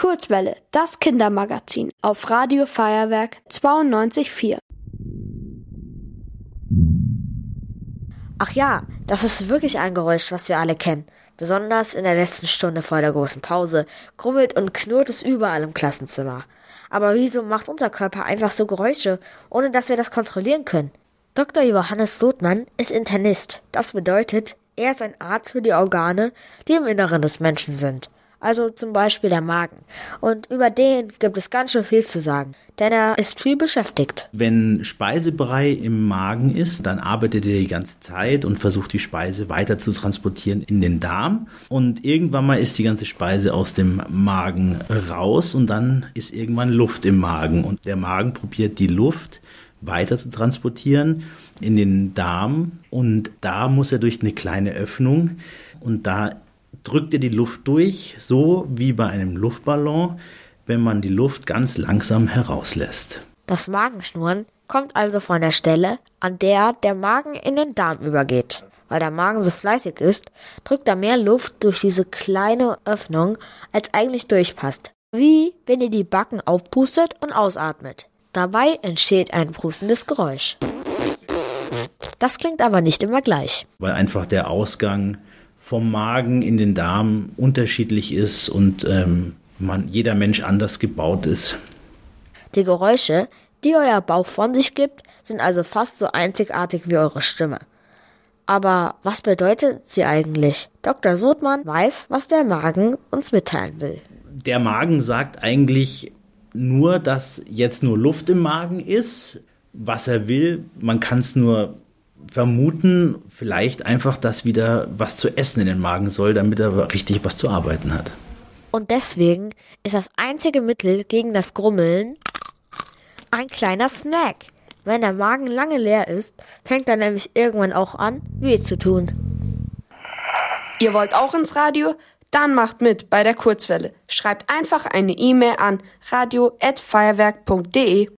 Kurzwelle, das Kindermagazin auf Radio Feuerwerk 92.4. Ach ja, das ist wirklich ein Geräusch, was wir alle kennen. Besonders in der letzten Stunde vor der großen Pause grummelt und knurrt es überall im Klassenzimmer. Aber wieso macht unser Körper einfach so Geräusche, ohne dass wir das kontrollieren können? Dr. Johannes Sodmann ist Internist. Das bedeutet, er ist ein Arzt für die Organe, die im Inneren des Menschen sind also zum Beispiel der Magen. Und über den gibt es ganz schön viel zu sagen, denn er ist viel beschäftigt. Wenn Speisebrei im Magen ist, dann arbeitet er die ganze Zeit und versucht die Speise weiter zu transportieren in den Darm. Und irgendwann mal ist die ganze Speise aus dem Magen raus und dann ist irgendwann Luft im Magen. Und der Magen probiert die Luft weiter zu transportieren in den Darm und da muss er durch eine kleine Öffnung und da drückt ihr die Luft durch, so wie bei einem Luftballon, wenn man die Luft ganz langsam herauslässt. Das Magenschnurren kommt also von der Stelle, an der der Magen in den Darm übergeht. Weil der Magen so fleißig ist, drückt er mehr Luft durch diese kleine Öffnung, als eigentlich durchpasst. Wie wenn ihr die Backen aufpustet und ausatmet. Dabei entsteht ein prustendes Geräusch. Das klingt aber nicht immer gleich. Weil einfach der Ausgang vom Magen in den Darm unterschiedlich ist und ähm, man, jeder Mensch anders gebaut ist. Die Geräusche, die euer Bauch von sich gibt, sind also fast so einzigartig wie eure Stimme. Aber was bedeutet sie eigentlich? Dr. Sodmann weiß, was der Magen uns mitteilen will. Der Magen sagt eigentlich nur, dass jetzt nur Luft im Magen ist. Was er will, man kann es nur vermuten vielleicht einfach, dass wieder was zu essen in den Magen soll, damit er richtig was zu arbeiten hat. Und deswegen ist das einzige Mittel gegen das Grummeln ein kleiner Snack. Wenn der Magen lange leer ist, fängt er nämlich irgendwann auch an, weh zu tun. Ihr wollt auch ins Radio? Dann macht mit bei der Kurzwelle. Schreibt einfach eine E-Mail an radio@feuerwerk.de.